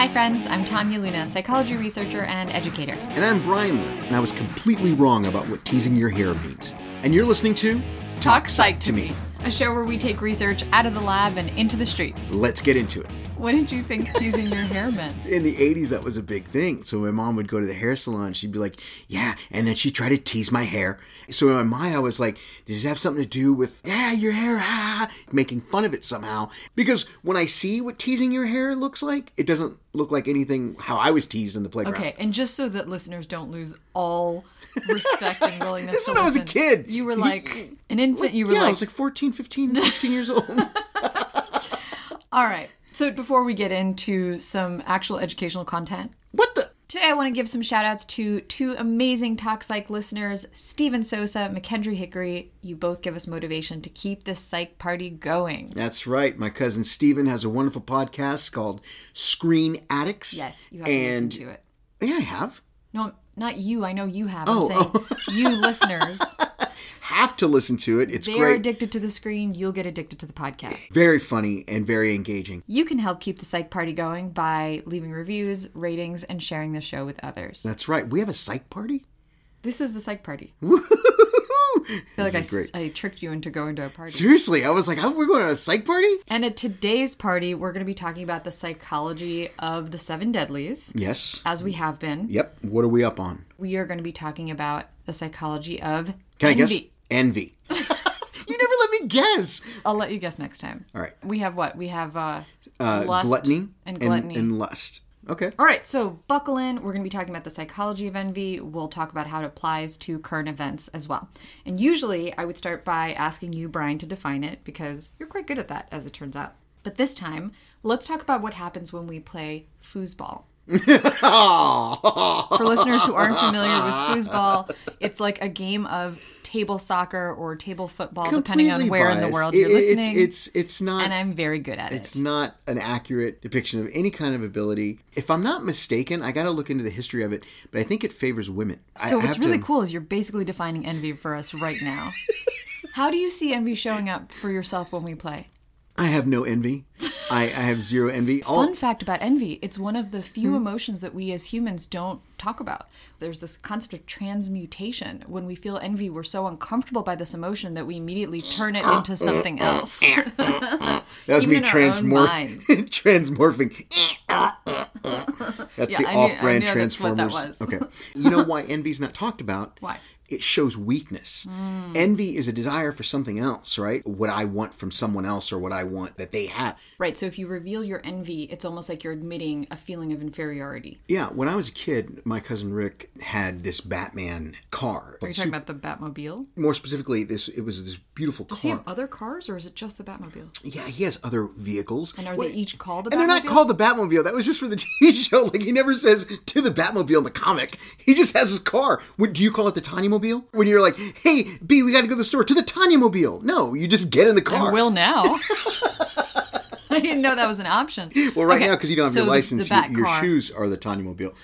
Hi, friends. I'm Tanya Luna, psychology researcher and educator. And I'm Brian Luna, and I was completely wrong about what teasing your hair means. And you're listening to Talk Psych to Me, a show where we take research out of the lab and into the streets. Let's get into it. What did you think teasing your hair meant? In the 80s, that was a big thing. So my mom would go to the hair salon. She'd be like, yeah. And then she'd try to tease my hair. So in my mind, I was like, does this have something to do with, yeah, your hair, ah, making fun of it somehow? Because when I see what teasing your hair looks like, it doesn't look like anything how I was teased in the playground. Okay, and just so that listeners don't lose all respect and willingness This is to when I was a kid. You were like an infant. You were yeah, I was like 14, 15, 16 years old. all right. So before we get into some actual educational content, what the? Today, I want to give some shout outs to two amazing Talk Psych listeners, Steven Sosa, McKendry Hickory. You both give us motivation to keep this psych party going. That's right. My cousin Steven has a wonderful podcast called Screen Addicts. Yes, you have to and listen to it. Yeah, I have. No, not you. I know you have. Oh, I'm saying you listeners. Have to listen to it. It's They are great. addicted to the screen. You'll get addicted to the podcast. very funny and very engaging. You can help keep the psych party going by leaving reviews, ratings, and sharing the show with others. That's right. We have a psych party. This is the psych party. I feel like I, This is s- great. I tricked you into going to a party. Seriously, I was like, "Oh, we're going to a psych party?" And at today's party, we're going to be talking about the psychology of the seven deadlies, Yes. as we have been. Yep. What are we up on? We are going to be talking about the psychology of Can I guess? Envy. You never let me guess. I'll let you guess next time. All right. We have what? We have uh, Uh, lust gluttony and gluttony. and lust. Okay. All right, so buckle in. We're going to be talking about the psychology of envy. We'll talk about how it applies to current events as well. And usually, I would start by asking you, Brian, to define it because you're quite good at that, as it turns out. But this time, let's talk about what happens when we play foosball. For listeners who aren't familiar with foosball, it's like a game of table soccer or table football, depending on Completely where in the world It- you're listening. It's it's not and I'm very good at It's it. It's not an accurate depiction of any kind of ability. If I'm not mistaken, I got to look into the history of it, but I think it favors women. So I what's have really to- cool is you're basically defining envy for us right now. How do you see envy showing up for yourself when we play? I have no envy. I, I have zero envy. All, Fun fact about envy, it's one of the few hmm? emotions that we as humans don't talk about. There's this concept of transmutation. When we feel envy, we're so uncomfortable by this emotion that we immediately turn it into something else. that was even me in transmor- transmorphing. That's Yeah, the I knew- I off-brand knew that's what that Transformers. was. okay. You know why envy's not talked about? Why? It shows weakness. Mm. Envy is a desire for something else, right? What I want from someone else or what I want that they have. right, so if you reveal your envy, it's almost like you're admitting a feeling of inferiority. Yeah, when I was a kid, my cousin Rick had this Batman car. Are you talking about the Batmobile? More specifically, this it was this beautiful car. Does he have other cars or is it just the Batmobile? Yeah, he has other vehicles. And are What- they each called the And they're not called the Batmobile. That was just for the TV show. Like he never says to the Batmobile in the comic. He just has his car. When, do you call it the Tanya Mobile? When you're like, "Hey, B, we got to go to the store to the Tanya Mobile." No, you just get in the car. I will now. I didn't know that was an option. Well, right Okay, now because you don't have so your license, the your, your shoes are the Tanya Mobile.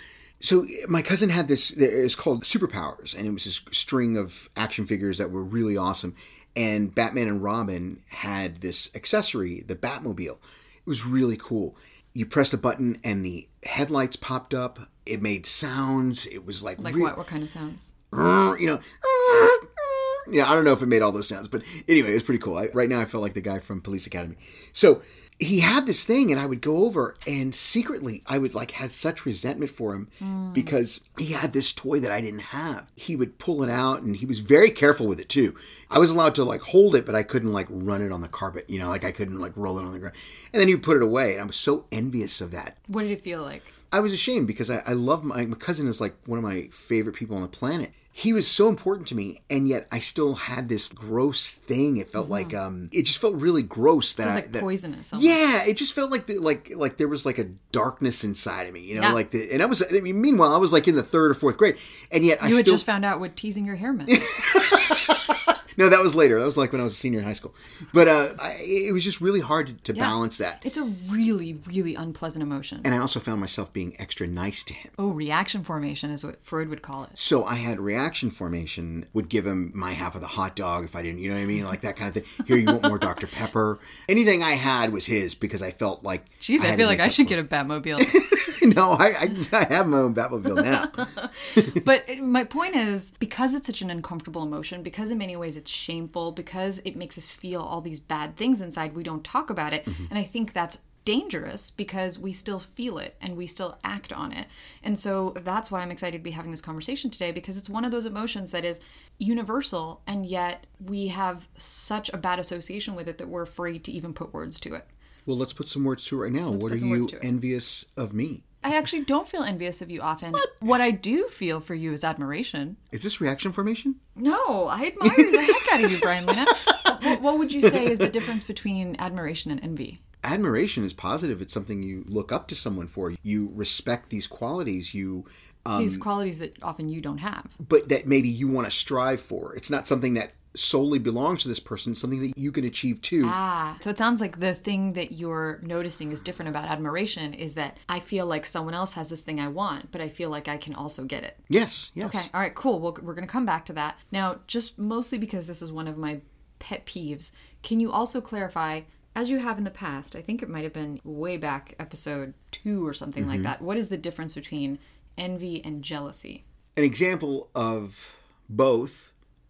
So my cousin had this. It's called Superpowers, and it was this string of action figures that were really awesome. And Batman and Robin had this accessory, the Batmobile. It was really cool. You pressed a button, and the headlights popped up. It made sounds. It was like, Like what? What kind of sounds? Uh, you know. Uh, yeah, I don't know if it made all those sounds, but anyway, it was pretty cool. I, right now, I felt like the guy from Police Academy. So he had this thing, and I would go over, and secretly, I would like had such resentment for him mm. because he had this toy that I didn't have. He would pull it out, and he was very careful with it too. I was allowed to like hold it, but I couldn't like run it on the carpet. You know, like I couldn't like roll it on the ground. And then he would put it away, and I was so envious of that. What did it feel like? I was ashamed because I, I love my, my cousin is like one of my favorite people on the planet. He was so important to me, and yet I still had this gross thing. It felt like um, it just felt really gross that. It was I like that, poisonous. Almost. yeah, it just felt like the, like like there was like a darkness inside of me, you know, Yeah. like the and I was. I mean, meanwhile, I was like in the third or fourth grade, and yet I You had still just found out what teasing your hair meant. no, that was later. That was like when I was a senior in high school. But uh, I, it was just really hard to, to balance that. It's a really, really unpleasant emotion. And I also found myself being extra nice to him. oh, reaction formation is what Freud would call it. So I had reaction formation, would give him my half of the hot dog if I didn't, you know what I mean? Like that kind of thing. Here, you want more Dr. Pepper. Anything I had was his because I felt like. Jeez, I, to feel like I should get a Batmobile. no, I, I, I have my own Batmobile now. but my point is because it's such an uncomfortable emotion, because in many ways it's shameful, because it makes us feel all these bad things inside, we don't talk about it. Mm-hmm. And I think that's dangerous because we still feel it and we still act on it. And so that's why I'm excited to be having this conversation today because it's one of those emotions that is universal and yet we have such a bad association with it that we're afraid to even put words to it. Well, let's put some words to it right now. what are you words to it. envious of me? I actually don't feel envious of you often. What? I do feel for you is admiration. Is this reaction formation? No, I admire the heck out of you, Brian Luna. What, what would you say is the difference between admiration and envy? Admiration is positive. It's something you look up to someone for. You respect these qualities. You um, These qualities that often you don't have. but that maybe you want to strive for. It's not something that solely belongs to this person, something that you can achieve too. Ah, so it sounds like the thing that you're noticing is different about admiration is that I feel like someone else has this thing I want, but I feel like I can also get it. yes, yes. Okay, all right, cool. Well, we're going to come back to that. Now, just mostly because this is one of my pet peeves, can you also clarify, as you have in the past, I think it might have been way back episode two or something like that, what is the difference between envy and jealousy? An example of both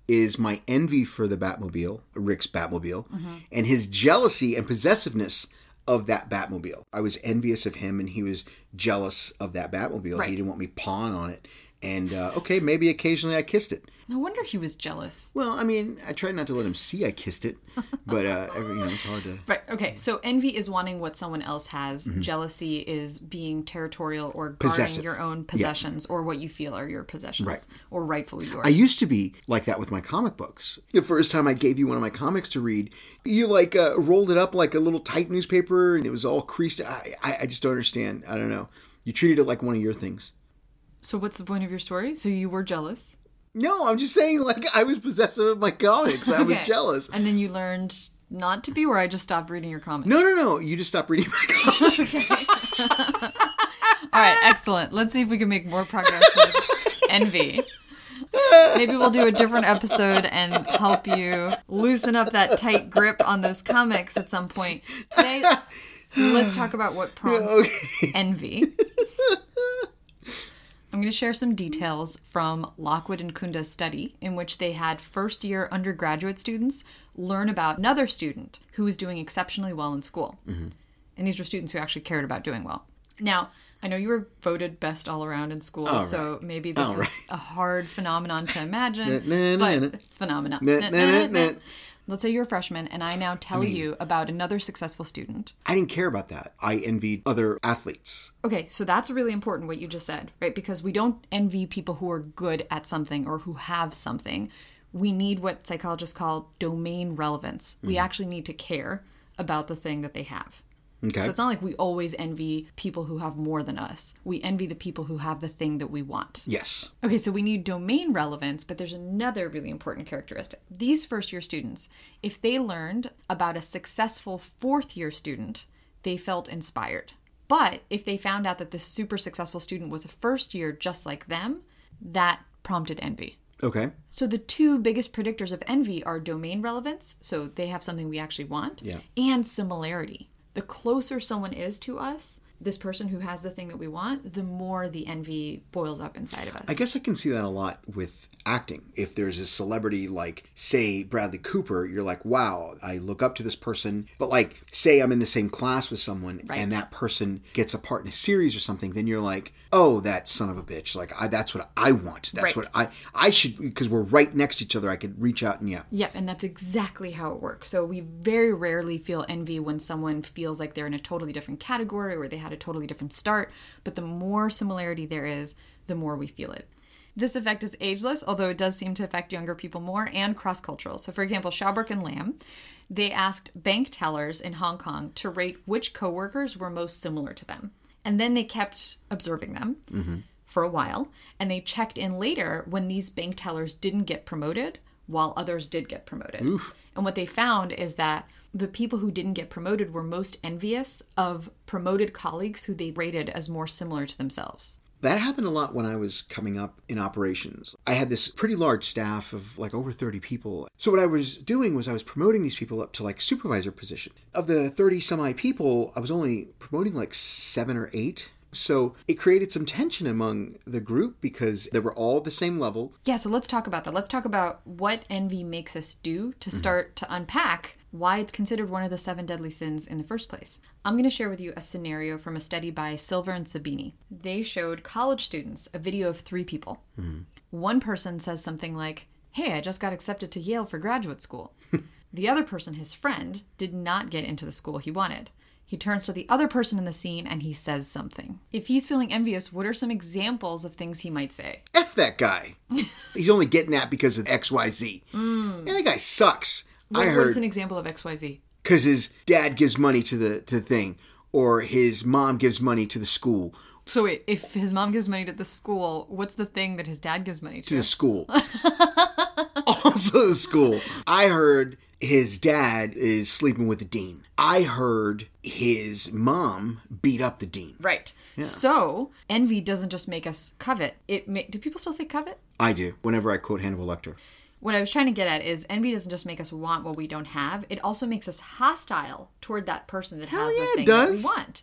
is my envy for the Batmobile, Rick's Batmobile, mm-hmm. and his jealousy and possessiveness of that Batmobile. I was envious of him and he was jealous of that Batmobile. Right. He didn't want me pawn on it. And uh, okay, maybe occasionally I kissed it. No wonder he was jealous. Well, I mean, I tried not to let him see I kissed it, but uh, every, you know, it's hard to. Right. Okay. So envy is wanting what someone else has. Jealousy is being territorial or guarding Possessive. your own possessions or what you feel are your possessions Right. or rightfully yours. I used to be like that with my comic books. The first time I gave you one of my comics to read, you like uh, rolled it up like a little tight newspaper, and it was all creased. I, I, I just don't understand. I don't know. You treated it like one of your things. So what's the point of your story? So you were jealous. No, I'm just saying, like I was possessive of my comics. I was jealous. And then you learned not to be, where I just stopped reading your comics. No, no, no. You just stopped reading my comics. All right, excellent. Let's see if we can make more progress with envy. Maybe we'll do a different episode and help you loosen up that tight grip on those comics at some point. Today, let's talk about what prompts okay. envy. I'm going to share some details from Lockwood and Kunda's study, in which they had first year undergraduate students learn about another student who was doing exceptionally well in school. And these were students who actually cared about doing well. Now, I know you were voted best all around in school, so maybe this All is right. a hard phenomenon to imagine, but phenomenon. Let's say you're a freshman, and I now tell you about another successful student I didn't care about that. I envied other athletes. Okay, so that's really important what you just said, right? Because we don't envy people who are good at something or who have something. We need what psychologists call domain relevance. We mm-hmm. actually need to care about the thing that they have. Okay. So it's not like we always envy people who have more than us. We envy the people who have the thing that we want. yes. Okay, so we need domain relevance, but there's another really important characteristic. These first year students, if they learned about a successful fourth year student, they felt inspired. But if they found out that this super successful student was a first year just like them, that prompted envy. Okay. So the two biggest predictors of envy are domain relevance, so they have something we actually want, Yeah. and similarity. The closer someone is to us, this person who has the thing that we want, the more the envy boils up inside of us. I guess I can see that a lot with acting. If there's a celebrity like, say, Bradley Cooper, you're like, wow, I look up to this person. But like, say I'm in the same class with someone Right. and that person gets a part in a series or something, then you're like, oh, that son of a bitch. Like, I, that's what I want. That's Right. what I I should because we're right next to each other. I could reach out and yeah. Yep, and that's exactly how it works. So we very rarely feel envy when someone feels like they're in a totally different category or they had a totally different start. But the more similarity there is, the more we feel it. This effect is ageless, although it does seem to affect younger people more, and cross cultural. So, for example, Schaubroeck and Lam, they asked bank tellers in Hong Kong to rate which coworkers were most similar to them. And then they kept observing them mm-hmm. for a while, and they checked in later when these bank tellers didn't get promoted while others did get promoted. And what they found is that the people who didn't get promoted were most envious of promoted colleagues who they rated as more similar to themselves. That happened a lot when I was coming up in operations. I had this pretty large staff of like over 30 people. So what I was doing was I was promoting these people up to like supervisor position. Of the 30 some odd people, I was only promoting like 7 or 8. So it created some tension among the group because they were all at the same level. Yeah, so let's talk about that. Let's talk about what envy makes us do to mm-hmm. start to unpack why it's considered one of the seven deadly sins in the first place. I'm going to share with you a scenario from a study by Silver and Sabini. They showed college students a video of three people. Mm-hmm. One person says something like, Hey, I just got accepted to Yale for graduate school. the other person, his friend, did not get into the school he wanted. He turns to the other person in the scene and he says something. If he's feeling envious, what are some examples of things he might say? F that guy. He's only getting that because of XYZ. Hmm. Yeah, that guy sucks. What, I heard is an example of XYZ? because his dad gives money to the to the thing, or his mom gives money to the school. So wait, if his mom gives money to the school, what's the thing that his dad gives money to? To the school. also the school. I heard his dad is sleeping with the dean. I heard his mom beat up the dean. Right. So envy doesn't just make us covet. It ma- do people still say covet? I do. Whenever I quote Hannibal Lecter. What I was trying to get at is envy doesn't just make us want what we don't have. It also makes us hostile toward that person that Hell has yeah, the thing that we want.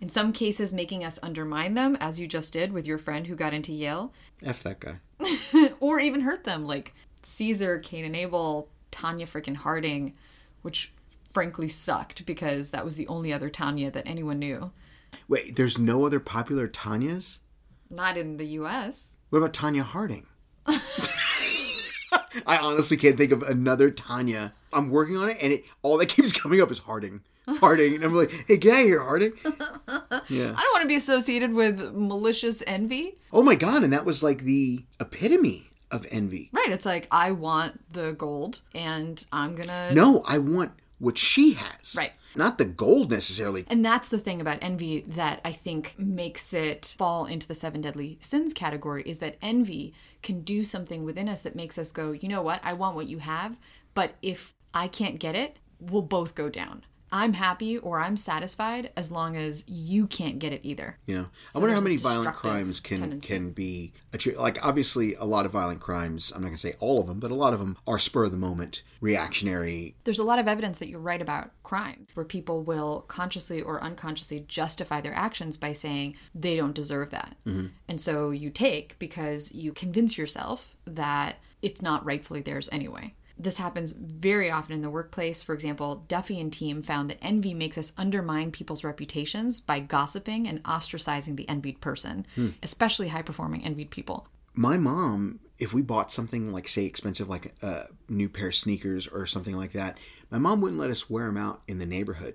In some cases, making us undermine them, as you just did with your friend who got into Yale, F that guy. or even hurt them, like Caesar, Cain and Abel, Tanya freaking Harding, which frankly sucked because that was the only other Tanya that anyone knew. Wait, there's no other popular Tanyas? Not in the U.S. What about Tanya Harding? I honestly can't think of another Tanya. I'm working on it, and it all that keeps coming up is Harding. Harding. And I'm like, hey, get out of here, Harding. Yeah. I don't want to be associated with malicious envy. Oh my God. And that was like the epitome of envy. Right. It's like, I want the gold and I'm going to. No, I want what she has. Right. Not the gold necessarily. And that's the thing about envy that I think makes it fall into the seven deadly sins category is that envy can do something within us that makes us go, you know what? I want what you have, but if I can't get it, we'll both go down. I'm happy or I'm satisfied as long as you can't get it either. You know, I wonder how many violent crimes can tendency. can be attri- like obviously a lot of violent crimes. I'm not gonna say all of them, but a lot of them are spur of the moment, reactionary. There's a lot of evidence that you're right about crime, where people will consciously or unconsciously justify their actions by saying they don't deserve that. Mm-hmm. And so you take because you convince yourself that it's not rightfully theirs anyway. This happens very often in the workplace. For example, Duffy and team found that envy makes us undermine people's reputations by gossiping and ostracizing the envied person, especially high performing envied people. My mom, if we bought something like say expensive, like a new pair of sneakers or something like that, my mom wouldn't let us wear them out in the neighborhood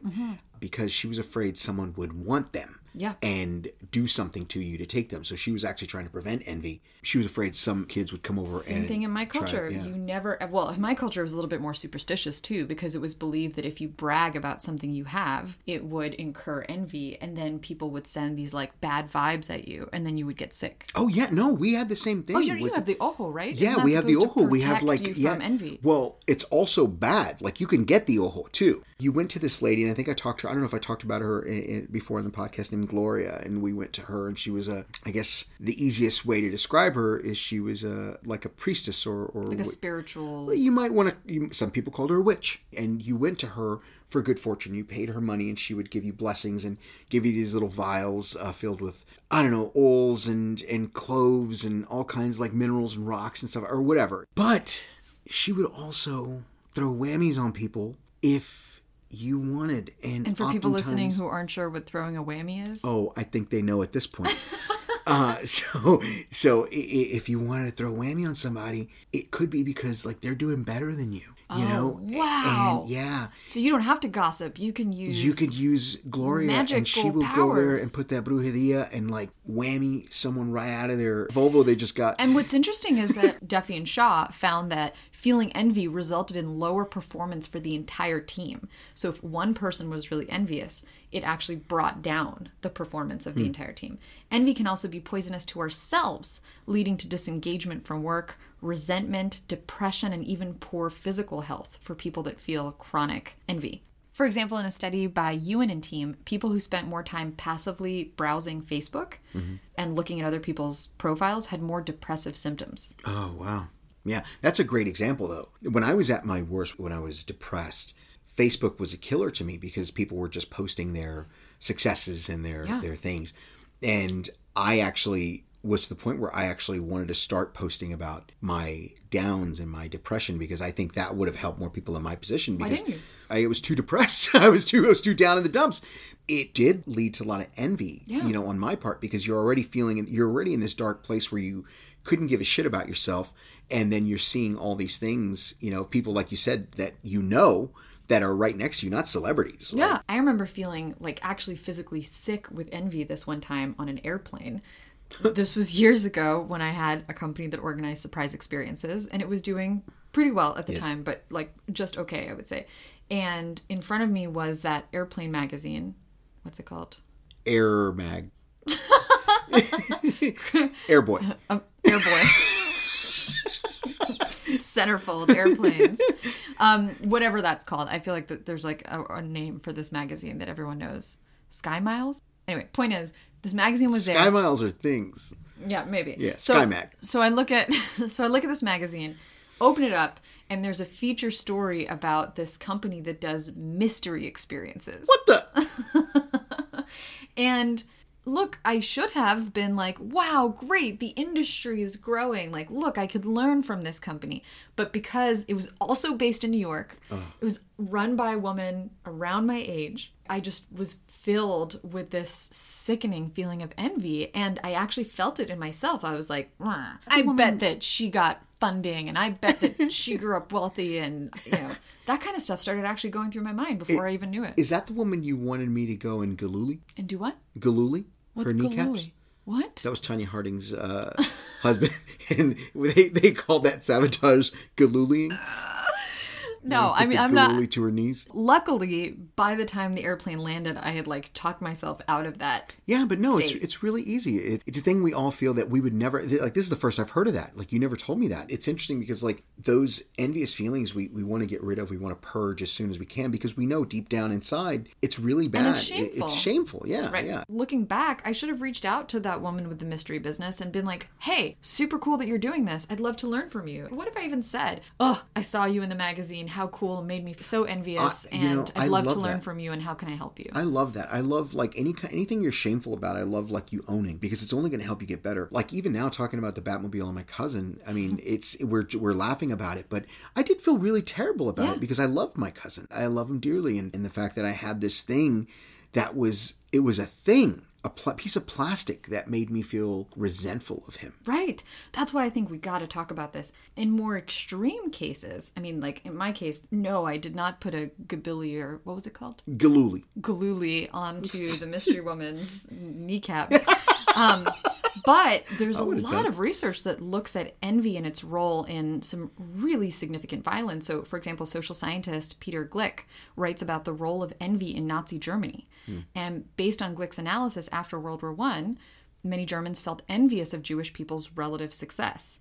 because she was afraid someone would want them. Yeah. and do something to you to take them. So she was actually trying to prevent envy. She was afraid some kids would come over Same and thing in my try- culture. yeah. You never, well, my culture, was a little bit more superstitious too, because it was believed that if you brag about something you have, it would incur envy, and then people would send these like bad vibes at you, and then you would get sick. Oh yeah, no, we had the same thing. Oh, you, you with- have the ojo, right? Yeah, we have the ojo. We have like you yeah. envy. Well, it's also bad. Like you can get the ojo too. You went to this lady, and I think I talked to. her I don't know if I talked about her in, in, before in the podcast named Gloria, and we went to her, and she was a. I guess the easiest way to describe her is she was a like a priestess or or Like a spiritual. you might want to. Some people called her a witch, and you went to her for good fortune. You paid her money, and she would give you blessings and give you these little vials uh, filled with I don't know oils and and cloves and all kinds like minerals and rocks and stuff or whatever. But she would also throw whammies on people if you wanted. And And for people listening who aren't sure what throwing a whammy is, Oh, I think they know at this point. uh, so, so if you wanted to throw a whammy on somebody, it could be because like they're doing better than you. You know? Oh, wow. And yeah, so you don't have to gossip. You can use. you could use Gloria, and she will go there and put that brujeria and like whammy someone right out of their Volvo they just got. And what's interesting is that Duffy and Shaw found that feeling envy resulted in lower performance for the entire team. So if one person was really envious, it actually brought down the performance of the hmm. entire team. Envy can also be poisonous to ourselves, leading to disengagement from work, resentment, depression, and even poor physical health for people that feel chronic envy. For example, in a study by Ewan and team, people who spent more time passively browsing Facebook mm-hmm. and looking at other people's profiles had more depressive symptoms. Oh, wow. Yeah, that's a great example, though. When I was at my worst, when I was depressed, Facebook was a killer to me because people were just posting their successes and their, Yeah. their things. And I actually was to the point where I actually wanted to start posting about my downs and my depression because I think that would have helped more people in my position because didn't you? I was too depressed. I was too I was too down in the dumps. It did lead to a lot of envy, Yeah. you know, on my part because you're already feeling you're already in this dark place where you couldn't give a shit about yourself and then you're seeing all these things, you know, people like you said that you know that are right next to you, not celebrities. Yeah. I remember feeling like actually physically sick with envy this one time on an airplane. This was years ago when I had a company that organized surprise experiences and it was doing pretty well at the time, but like just okay, I would say. And in front of me was that airplane magazine. What's it called? Air mag. Airboy. Um, Airboy. Centerfold airplanes. Um, whatever that's called. I feel like that there's like a, a name for this magazine that everyone knows. Sky Miles? Anyway, point is, this magazine was there. Sky miles are things. Yeah, maybe. Yeah, so, Sky Mag. So I look at so I look at this magazine, open it up, and there's a feature story about this company that does mystery experiences. What the And look, I should have been like, wow, great, the industry is growing. Like, look, I could learn from this company. But because it was also based in New York, oh. it was run by a woman around my age, I just was filled with this sickening feeling of envy. And I actually felt it in myself. I was like, "Mwah, I bet that she got funding and I bet that she grew up wealthy. And, you know, that kind of stuff started actually going through my mind before I even knew it. Is that the woman you wanted me to go and Gillooly? and do what? Gillooly? What's Her kneecaps? Gillooly? What? That was Tanya Harding's uh, husband, and they they called that sabotage gilloolying. No, I mean I'm not. to her knees. Luckily, by the time the airplane landed, I had like talked myself out of that. Yeah, but no, it's State. it's really easy. It, it's a thing we all feel that we would never like. This is the first I've heard of that. Like you never told me that. It's interesting because like those envious feelings we, we want to get rid of. We want to purge as soon as we can because we know deep down inside it's really bad. it's It- shameful. it's shameful. Yeah, Right. yeah. Looking back, I should have reached out to that woman with the mystery business and been like, "Hey, super cool that you're doing this. I'd love to learn from you." What if I even said, "Oh, I saw you in the magazine. How cool! Made me so envious, Uh, and know, I'd love, love to learn that. from you. And how can I help you?" I love that. I love like any anything you're shameful about. I love like you owning because it's only going to help you get better. Like even now talking about the Batmobile and my cousin. I mean, it's we're we're laughing about it, but I did feel really terrible about Yeah. it because I love my cousin. I love him dearly, and, and the fact that I had this thing that was it was a thing, a pl- piece of plastic that made me feel resentful of him. Right. That's why I think we got to talk about this. In more extreme cases, I mean, like in my case, no, I did not put a gabilly or what was it called? Gillooly. Gillooly onto the mystery woman's kneecaps. Um, but there's a lot of research that looks at envy and its role in some really significant violence. So, for example, social scientist Peter Glick writes about the role of envy in Nazi Germany. And based on Glick's analysis after World War One, many Germans felt envious of Jewish people's relative success,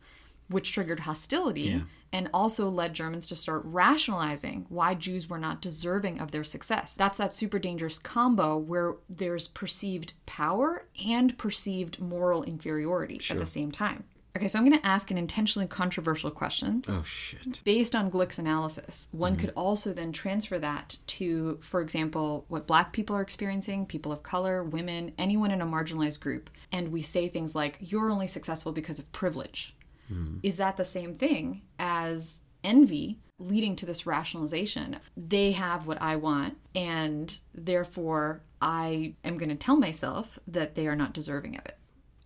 which triggered hostility and also led Germans to start rationalizing why Jews were not deserving of their success. That's that super dangerous combo where there's perceived power and perceived moral inferiority at the same time. Okay, so I'm going to ask an intentionally controversial question. Oh shit. Based on Glick's analysis, one mm-hmm. could also then transfer that to, for example, what black people are experiencing, people of color, women, anyone in a marginalized group. And we say things like, you're only successful because of privilege. Hmm. Is that the same thing as envy leading to this rationalization? They have what I want, and therefore I am going to tell myself that they are not deserving of it.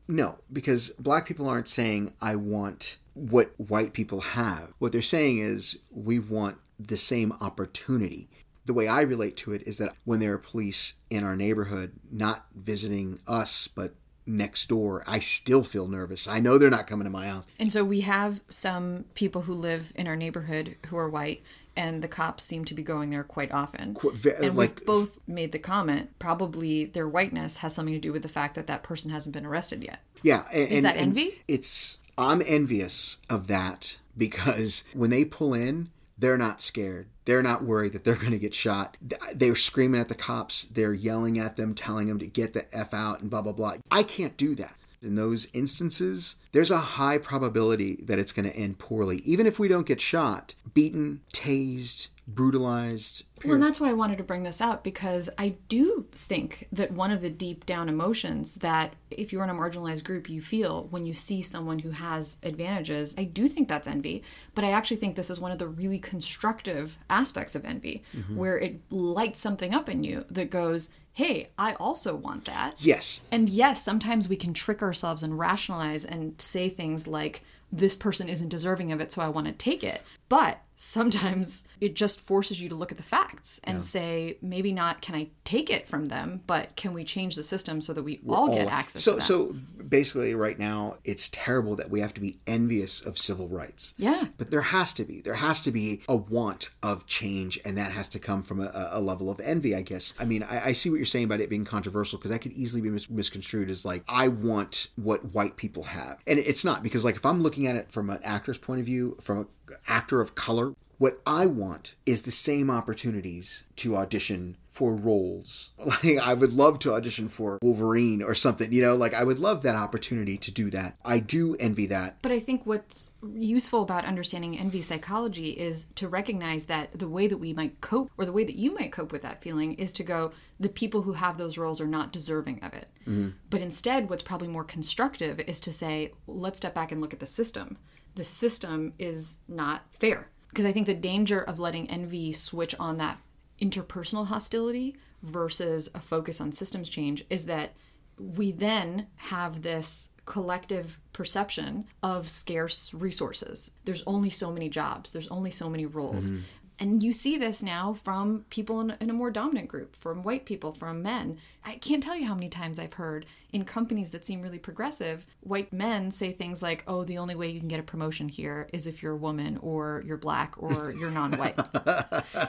No, because black people aren't saying, I want what white people have. What they're saying is, we want the same opportunity. The way I relate to it is that when there are police in our neighborhood not visiting us, but next door, I still feel nervous. I know they're not coming to my house. And so we have some people who live in our neighborhood who are white, and the cops seem to be going there quite often. ve- and like- we've both made the comment probably their whiteness has something to do with the fact that that person hasn't been arrested yet. Yeah, and, and- that and envy? It's I'm envious of that because when they pull in, they're not scared. They're not worried that they're going to get shot. They're screaming at the cops. They're yelling at them, telling them to get the f out and blah blah blah. I can't do that. In those instances, there's a high probability that it's going to end poorly, even if we don't get shot, beaten, tased, brutalized. Well, and that's why I wanted to bring this up because I do think that one of the deep down emotions that if you're in a marginalized group you feel when you see someone who has advantages, I do think that's envy. But I actually think this is one of the really constructive aspects of envy mm-hmm. where it lights something up in you that goes, hey, I also want that. Yes, And yes, sometimes we can trick ourselves and rationalize and say things like, this person isn't deserving of it, so I want to take it. But sometimes it just forces you to look at the facts and say, maybe not can I take it from them, but can we change the system so that we all get access so so basically right now it's terrible that we have to be envious of civil rights. Yeah. but there has to be. There has to be a want of change and that has to come from a, a level of envy i guess. I mean i, I see what you're saying about it being controversial because that could easily be mis- misconstrued as like i want what white people have. And it's not because like if i'm looking at it from an actor's point of view from an actor of color what I want is the same opportunities to audition for roles. Like I would love to audition for Wolverine or something, you know, like I would love that opportunity to do that. I do envy that. But I think what's useful about understanding envy psychology is to recognize that the way that we might cope, or the way that you might cope with that feeling, is to go, the people who have those roles are not deserving of it. Mm-hmm. But instead, what's probably more constructive is to say, let's step back and look at the system. The system is not fair. Because I think the danger of letting envy switch on that interpersonal hostility versus a focus on systems change is that we then have this collective perception of scarce resources. There's only so many jobs, there's only so many roles. Mm-hmm. And you see this now from people in, in a more dominant group, from white people, from men. I can't tell you how many times I've heard in companies that seem really progressive, white men say things like, oh, the only way you can get a promotion here is if you're a woman or you're black or you're non white.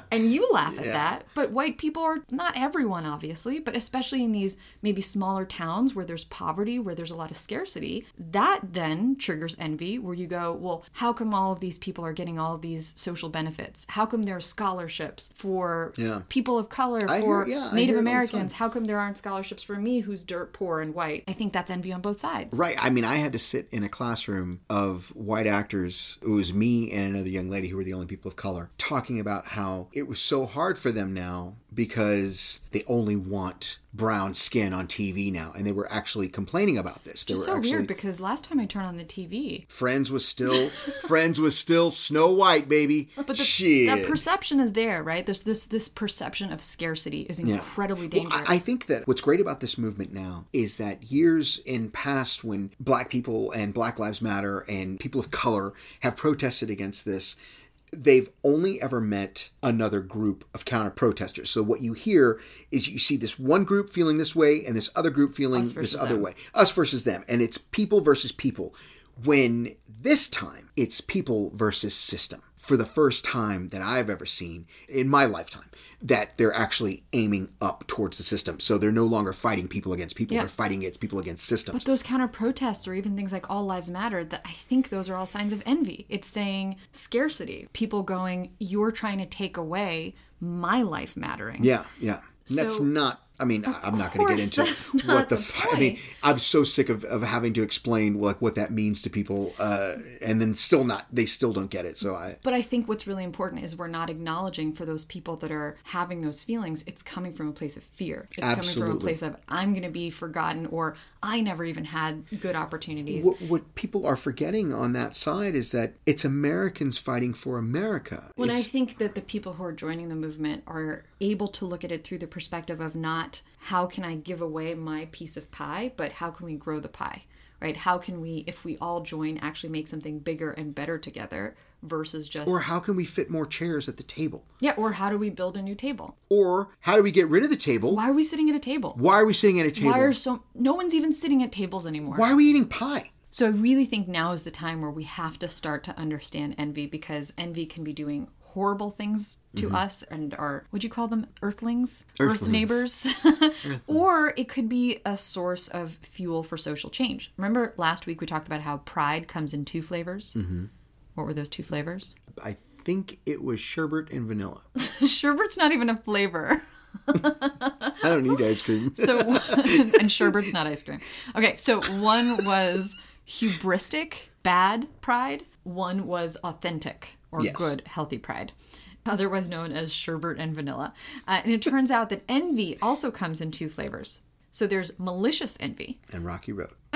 and you laugh at that. But white people are not everyone, obviously, but especially in these maybe smaller towns where there's poverty, where there's a lot of scarcity, that then triggers envy, where you go, well, how come all of these people are getting all of these social benefits? How come there are scholarships for Yeah. people of color, I for hear- yeah, Native hear it all the Americans? How come there aren't scholarships for me who's dirt poor and white? I think that's envy on both sides. Right. I mean, I had to sit in a classroom of white actors. It was me and another young lady who were the only people of color talking about how it was so hard for them now because they only want brown skin on TV now. And they were actually complaining about this. They It's so actually weird because last time I turned on the TV, Friends was still Friends was still Snow White, baby. But the, Shit. that perception is there, right? There's this this perception of scarcity is incredibly Well, dangerous. I I think that what's great about this movement now is that years in past when black people and Black Lives Matter and people of color have protested against this, they've only ever met another group of counter protesters. So what you hear is you see this one group feeling this way and this other group feeling this versus other them. way. Us versus them. And it's people versus people. When this time it's people versus system. For the first time that I've ever seen in my lifetime, that they're actually aiming up towards the system. So they're no longer fighting people against people, Yeah. they're fighting against people against systems. But those counter protests, or even things like All Lives Matter, that I think those are all signs of envy. It's saying scarcity. People going, "You're trying to take away my life mattering." Yeah, yeah. And that's not. I mean, I- I'm not going to get into what the. the f- I mean. I'm so sick of, of having to explain like what that means to people, uh, and then still not. They still don't get it. So I. But I think what's really important is we're not acknowledging for those people that are having those feelings, it's coming from a place of fear. It's coming from a place of, I'm going to be forgotten, or I never even had good opportunities. What, what people are forgetting on that side is that it's Americans fighting for America. When I think that the people who are joining the movement are able to look at it through the perspective of not how can I give away my piece of pie, but how can we grow the pie, right? How can we, if we all join, actually make something bigger and better together versus just Or how can we fit more chairs at the table? yeah. Or how do we build a new table? Or how do we get rid of the table? Why are we sitting at a table? Why are we sitting at a table? Why are so no one's even sitting at tables anymore? Why are we eating pie? So I really think now is the time where we have to start to understand envy because envy can be doing horrible things to us and our would you call them earthlings, earth Earthlings. neighbors, or it could be a source of fuel for social change. Remember last week we talked about how pride comes in two flavors. Mm-hmm. What were those two flavors? I think it was sherbet and vanilla. Sherbet's not even a flavor. I don't need ice cream. So and sherbet's not ice cream. Okay, so one was hubristic, bad pride. One was authentic or Yes. good, healthy pride. Otherwise known as sherbet and vanilla. Uh, and it turns out that envy also comes in two flavors. So there's malicious envy and Rocky Road.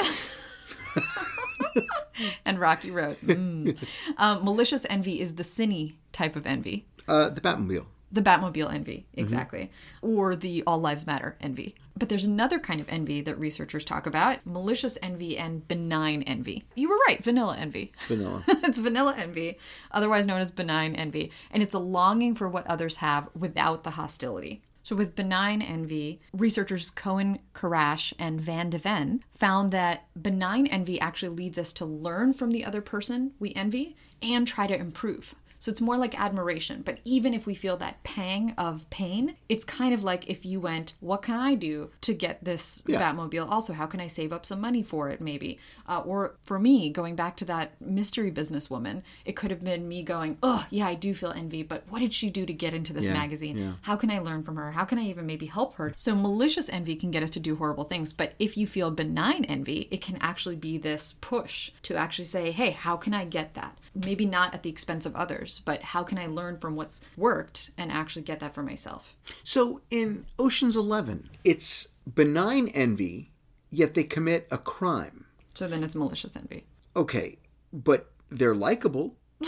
and Rocky Road. Mm. um, malicious envy is the sinny type of envy. Uh, the Batmobile. The Batmobile envy, mm-hmm. exactly. Or the All Lives Matter envy. But there's another kind of envy that researchers talk about malicious envy and benign envy. You were right, vanilla envy. Vanilla. it's vanilla envy, otherwise known as benign envy. And it's a longing for what others have without the hostility. So, with benign envy, researchers Cohen, Karash, and Van de Ven found that benign envy actually leads us to learn from the other person we envy and try to improve. So it's more like admiration. But even if we feel that pang of pain, it's kind of like if you went, What can I do to get this Batmobile? Also, how can I save up some money for it, maybe? Uh, or for me, going back to that mystery businesswoman, it could have been me going, Oh, yeah, I do feel envy, but what did she do to get into this Yeah, magazine? yeah. How can I learn from her? How can I even maybe help her? So malicious envy can get us to do horrible things. But if you feel benign envy, it can actually be this push to actually say, hey, how can I get that? Maybe not at the expense of others, but how can I learn from what's worked and actually get that for myself? So in Ocean's Eleven, it's benign envy, yet they commit a crime. So then it's malicious envy. Okay, but they're likable.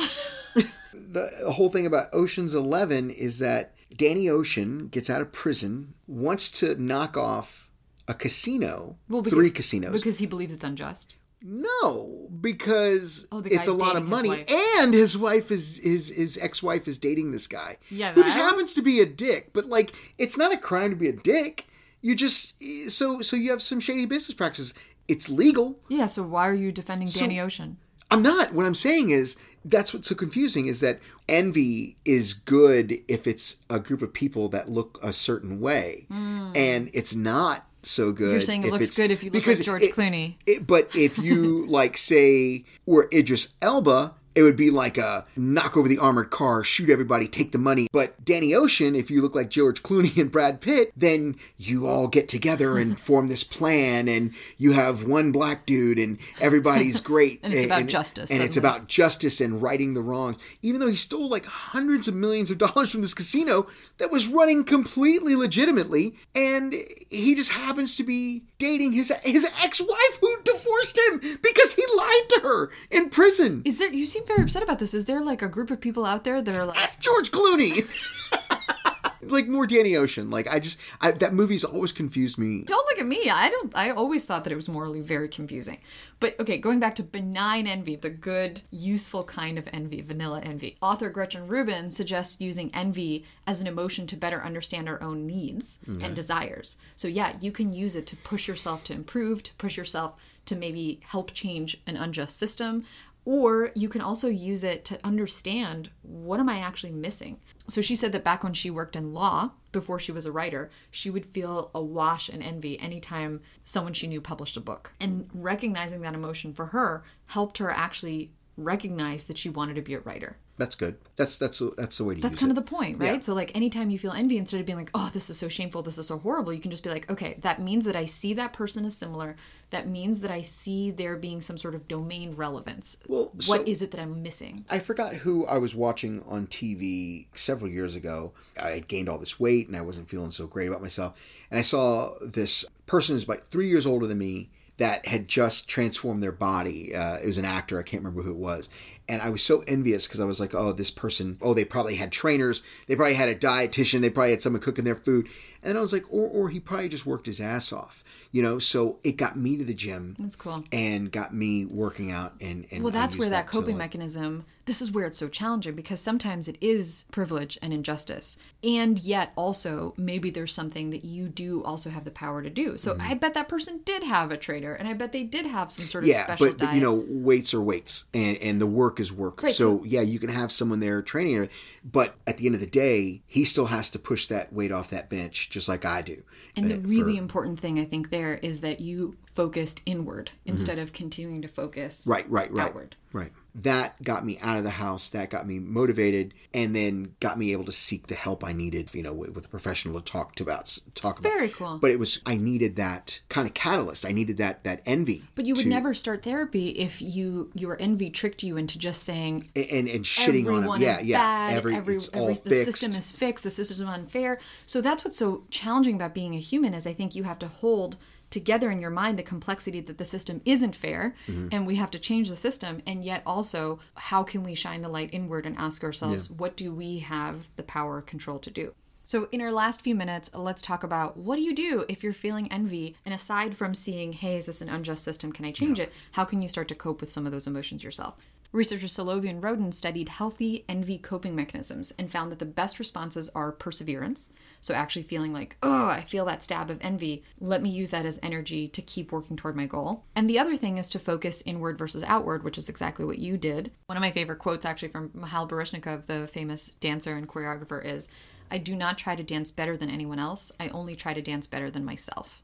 the whole thing about Ocean's Eleven is that Danny Ocean gets out of prison, wants to knock off a casino, Well, because- three casinos. Because he believes it's unjust. no, because Oh, it's a lot of money, wife. and his wife is his his ex wife is dating this guy. Yeah, who just happens to be a dick. But like, it's not a crime to be a dick. You just so so you have some shady business practices. It's legal. Yeah, so why are you defending Danny Ocean? I'm not. What I'm saying is that's what's so confusing is that envy is good if it's a group of people that look a certain way, hmm. and it's not so good. You're saying it looks good if you look like George it- Clooney. it- but if you like say were Idris Elba, it would be like a knock over the armored car, shoot everybody, take the money. But Danny Ocean, if you look like George Clooney and Brad Pitt, then you all get together and form this plan, and you have one black dude, and everybody's great. And it's about justice, And it's about justice and righting the wrongs. Even though he stole like hundreds of millions of dollars from this casino that was running completely legitimately, and he just happens to be dating his his ex-wife who divorced him because he lied to her in prison. Is there, you seem very upset about this. Is there like a group of people out there that are like, F George Clooney. like more Danny Ocean. Like I just I, that movie's always confused me. Don't look at me. I don't. I always thought that it was morally very confusing. But okay, going back to benign envy, the good, useful kind of envy, vanilla envy. Author Gretchen Rubin suggests using envy as an emotion to better understand our own needs and desires. So yeah, you can use it to push yourself to improve, to push yourself to maybe help change an unjust system. Or you can also use it to understand what am I actually missing. So she said that back when she worked in law, before she was a writer, she would feel awash in envy anytime someone she knew published a book. And recognizing that emotion for her helped her actually recognize that she wanted to be a writer. That's good. That's that's that's the way to That's kind it. of the point, right? So like anytime you feel envy, instead of being like, "Oh, this is so shameful, this is so horrible," you can just be like, "Okay, that means that I see that person as similar. That means that I see there being some sort of domain relevance. Well, what so- is it that I'm missing?" I forgot who I was watching on TV several years ago. I had gained all this weight and I wasn't feeling so great about myself. And I saw this person who's about three years older than me that had just transformed their body. Uh, it was an actor, I can't remember who it was. And I was so envious because I was like, oh, this person, oh, they probably had trainers, they probably had a dietitian, they probably had someone cooking their food. And I was like, or, or he probably just worked his ass off, you know? So it got me to the gym. That's cool. And got me working out. And, and Well, that's where that to, coping like- mechanism, this is where it's so challenging because sometimes it is privilege and injustice. And yet also, maybe there's something that you do also have the power to do. So I bet that person did have a trainer, and I bet they did have some sort of Mm-hmm. Yeah, special but, but you know, weights are weights, and and the work is work. Right, so, so- yeah, you can have someone there training but at the end of the day, he still has to push that weight off that bench, just like I do. And the Uh, really for- important thing I think there is that you focused inward instead of continuing to focus Mm-hmm. right, right, right, outward. right. That got me out of the house. That got me motivated, and then got me able to seek the help I needed. You know, with, with a professional to talk to about talk about. very cool. But it was I needed that kind of catalyst. I needed that that envy. But you would to- never start therapy if you your envy tricked you into just saying and and shitting on everyone. Yeah, is yeah. bad. Every, every, it's every all the fixed. system is fixed. The system is unfair. So that's what's so challenging about being a human is I think you have to hold together in your mind the complexity that the system isn't fair Mm-hmm. and we have to change the system and yet also how can we shine the light inward and ask ourselves what do we have the power or control to do? So in our last few minutes let's talk about what do you do if you're feeling envy and aside from seeing hey is this an unjust system? Can i change it? How can you start to cope with some of those emotions yourself Researchers Salovey and studied healthy envy coping mechanisms and found that the best responses are perseverance. So, actually feeling like, oh, I feel that stab of envy. Let me use that as energy to keep working toward my goal. And the other thing is to focus inward versus outward, which is exactly what you did. One of my favorite quotes, actually, from Mikhail Baryshnikov, the famous dancer and choreographer, is I do not try to dance better than anyone else. I only try to dance better than myself.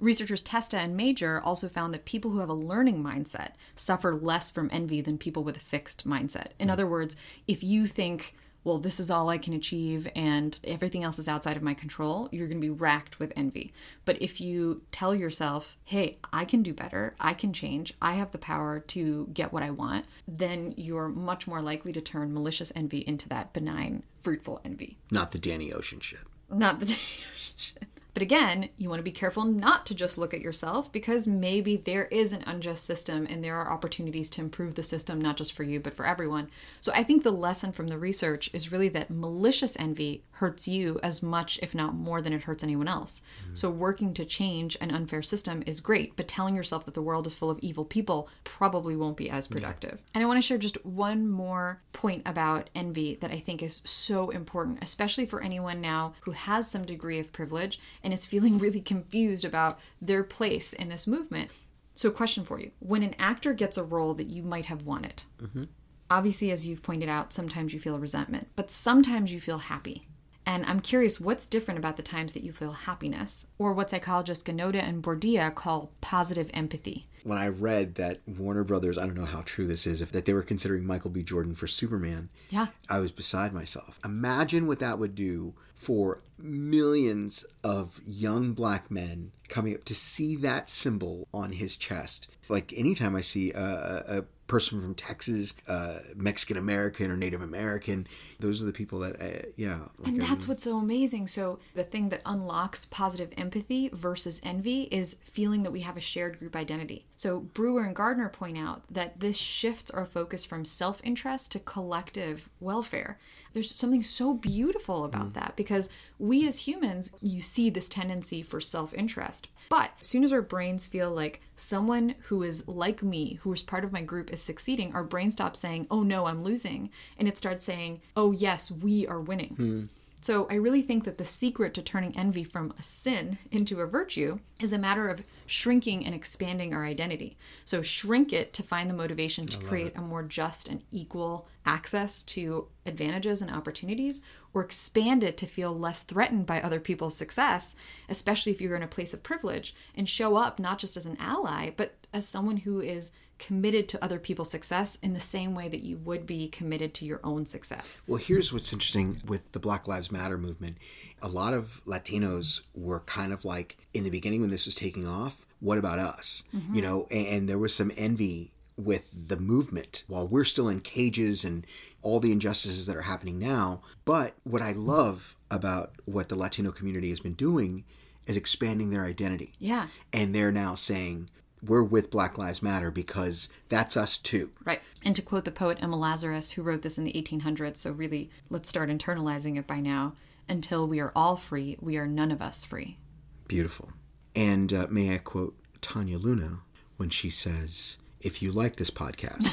Researchers Testa and Major also found that people who have a learning mindset suffer less from envy than people with a fixed mindset. In mm-hmm. other words, if you think, well, this is all I can achieve and everything else is outside of my control, you're going to be racked with envy. But if you tell yourself, hey, I can do better, I can change, I have the power to get what I want, then you're much more likely to turn malicious envy into that benign, fruitful envy Not the Danny Ocean shit. not the Danny Ocean shit. But again, you want to be careful not to just look at yourself because maybe there is an unjust system and there are opportunities to improve the system, not just for you, but for everyone. So I think the lesson from the research is really that malicious envy hurts you as much, if not more, than it hurts anyone else. Mm-hmm. So working to change an unfair system is great, but telling yourself that the world is full of evil people probably won't be as productive. And I want to share just one more point about envy that I think is so important, especially for anyone now who has some degree of privilege and is feeling really confused about their place in this movement. So, question for you When an actor gets a role that you might have wanted, mm-hmm. obviously, as you've pointed out, sometimes you feel resentment, but sometimes you feel happy. And I'm curious what's different about the times that you feel happiness, or what psychologists Ganoda and Bordia call positive empathy. When I read that Warner Brothers, I don't know how true this is, if that they were considering Michael B. Jordan for Superman, Yeah. I was beside myself. Imagine what that would do for millions of young black men coming up to see that symbol on his chest. Like anytime I see a, a, person from Texas, uh, Mexican American or Native American, those are the people that, uh, yeah. Like And I'm- that's what's so amazing. So, the thing that unlocks positive empathy versus envy is feeling that we have a shared group identity. So, Brewer and Gardner point out that this shifts our focus from self interest to collective welfare. There's something so beautiful about that because we as humans, you see this tendency for self interest. But as soon as our brains feel like someone who is like me, who is part of my group, is succeeding, our brain stops saying, oh no, I'm losing. And it starts saying, oh yes, we are winning. Hmm. So I really think that the secret to turning envy from a sin into a virtue is a matter of shrinking and expanding our identity. So shrink it to find the motivation to create a more just and equal access to advantages and opportunities, or expand it to feel less threatened by other people's success, especially if you're in a place of privilege, and show up not just as an ally, but as someone who is committed to other people's success in the same way that you would be committed to your own success. Well, here's what's interesting with the Black Lives Matter movement. A lot of Latinos were kind of like, in the beginning when this was taking off, what about us? Mm-hmm. You know, and, and there was some envy with the movement while we're still in cages and all the injustices that are happening now. But what I love about what the Latino community has been doing is expanding their identity. Yeah. And they're now saying, we're with Black Lives Matter because that's us too. Right. And to quote the poet Emma Lazarus, who wrote this in the 1800s, so really let's start internalizing it by now. Until we are all free, we are none of us free. Beautiful. And uh, may I quote Tania Luna when she says, If you like this podcast,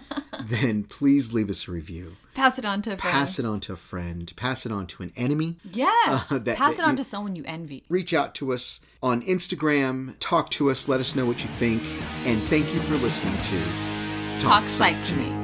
then please leave us a review. Pass it on to a friend. Pass it on to a friend. Pass it on to an enemy. Yes. Uh, that- Pass it on you- to someone you envy. Reach out to us on Instagram. Talk to us. Let us know what you think. And thank you for listening to Talk Psych to Me.